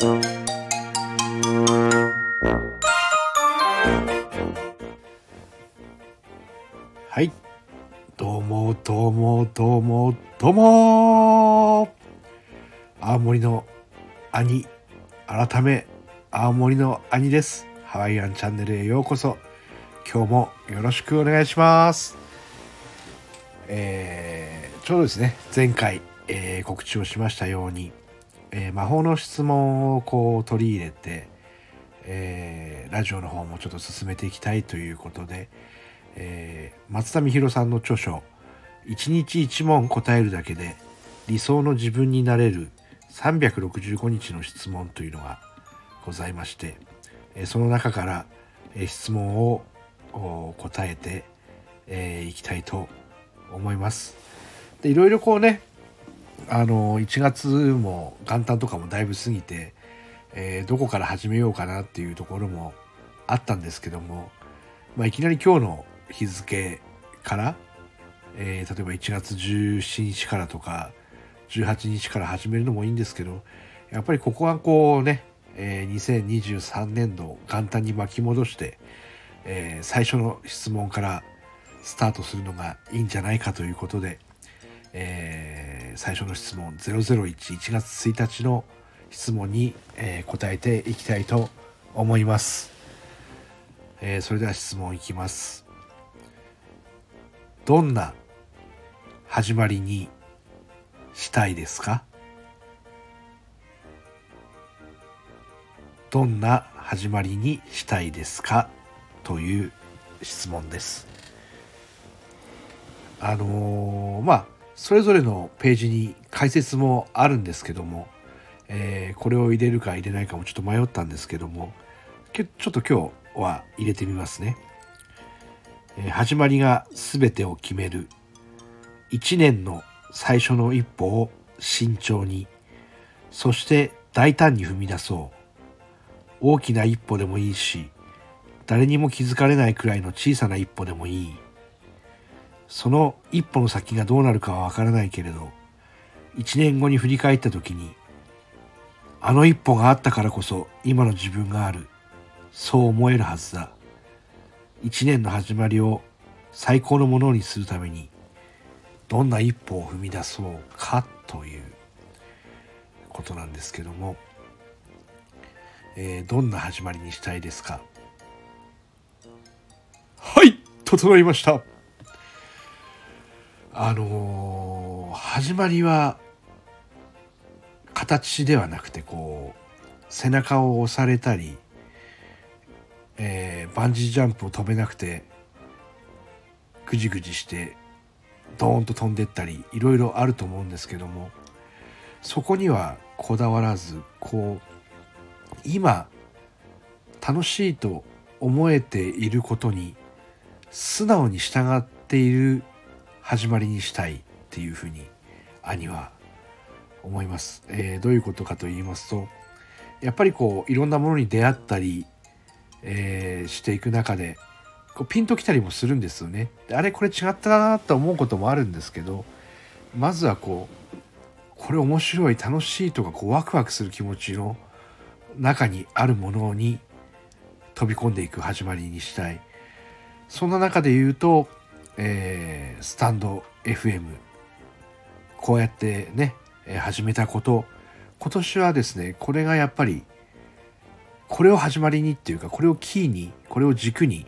はい。どうもどうもどうもどうも。青森の兄改め青森の兄です。ハワイアンチャンネルへようこそ。今日もよろしくお願いします。えー、ちょうどですね前回、えー、告知をしましたように、えー、魔法の質問をこう取り入れて、えラジオの方もちょっと進めていきたいということで、え松田美弘さんの著書「一日一問答えるだけで理想の自分になれる365日の質問」というのがございまして、えその中から、え質問を答えてい、えー、きたいと思います。でいろいろこうねあの1月も元旦とかもだいぶ過ぎて、えー、どこから始めようかなっていうところもあったんですけども、まあ、いきなり今日の日付から、えー、例えば1月17日からとか18日から始めるのもいいんですけどやっぱりここはこうね、えー、2023年度元旦に巻き戻して、えー、最初の質問からスタートするのがいいんじゃないかということで、えー、最初の質問0011月1日の質問に、えー、答えていきたいと思います、えー、それでは質問いきます。どんな始まりにしたいですか？どんな始まりにしたいですか？という質問です。あのー、まあそれぞれのページに解説もあるんですけども、えー、これを入れるか入れないかもちょっと迷ったんですけどもちょっと今日は入れてみますね。えー、始まりが全てを決める1年の最初の一歩を慎重にそして大胆に踏み出そう大きな一歩でもいいし誰にも気づかれないくらいの小さな一歩でもいい。その一歩の先がどうなるかはわからないけれど、一年後に振り返った時に、あの一歩があったからこそ今の自分がある。そう思えるはずだ。一年の始まりを最高のものにするために、どんな一歩を踏み出そうかということなんですけども、えー、どんな始まりにしたいですか？はい整いましたあのー、始まりは形ではなくてこう背中を押されたり、えー、バンジージャンプを飛べなくてぐじぐじしてドーンと飛んでったりいろいろあると思うんですけどもそこにはこだわらずこう今楽しいと思えていることに素直に従っている始まりにしたいっていうふうに兄は思います、えー、どういうことかと言いますとやっぱりこういろんなものに出会ったり、えー、していく中でこうピンときたりもするんですよね。あれこれ違ったなと思うこともあるんですけどまずはこうこれ面白い楽しいとかこうワクワクする気持ちの中にあるものに飛び込んでいく始まりにしたい。そんな中で言うと、えー、スタンド FM こうやってね、え、始めたこと。今年はですねこれがやっぱりこれを始まりにっていうかこれをキーにこれを軸に、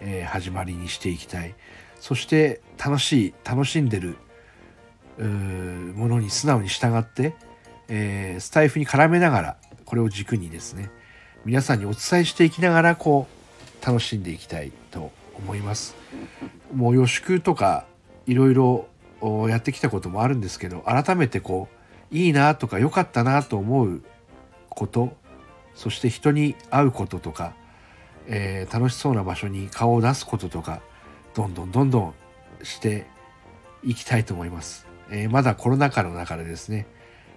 えー、始まりにしていきたい。そして楽しい楽しんでるものに素直に従って、えー、スタイフに絡めながらこれを軸にですね皆さんにお伝えしていきながらこう楽しんでいきたいと思います。もう予祝とかいろいろやってきたこともあるんですけど改めてこういいなとか良かったなと思うことそして人に会うこととか、えー、楽しそうな場所に顔を出すこととかどんどんどんどんしていきたいと思います、えー、まだコロナ禍の中でですね、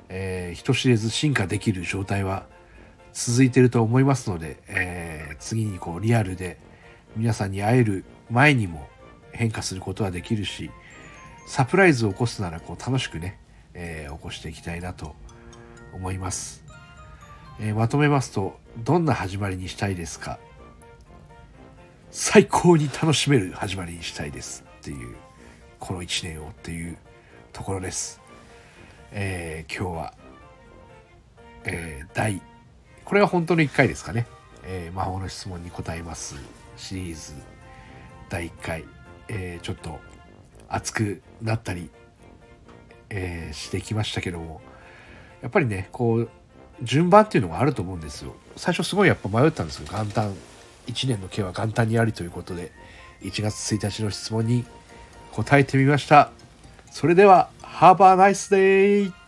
えー、人知れず進化できる状態は続いてると思いますので、えー、次にこうリアルで皆さんに会える前にも変化することはできるしサプライズを起こすならこう楽しくね、えー、起こしていきたいなと思います、えーまとめますとどんな始まりにしたいですか？最高に楽しめる始まりにしたいですっていうこの1年をっていうところです、えー今日は、えー第これは本当の1回ですかね、えー魔法の質問に答えます。シリーズ第1回、えーちょっと熱くなったり、えーしてきましたけどもやっぱりねこう順番っていうのがあると思うんですよ。最初すごいやっぱ迷ったんですよ。元旦1年の計は元旦にありということで1月1日の質問に答えてみました。それでは Have a nice day!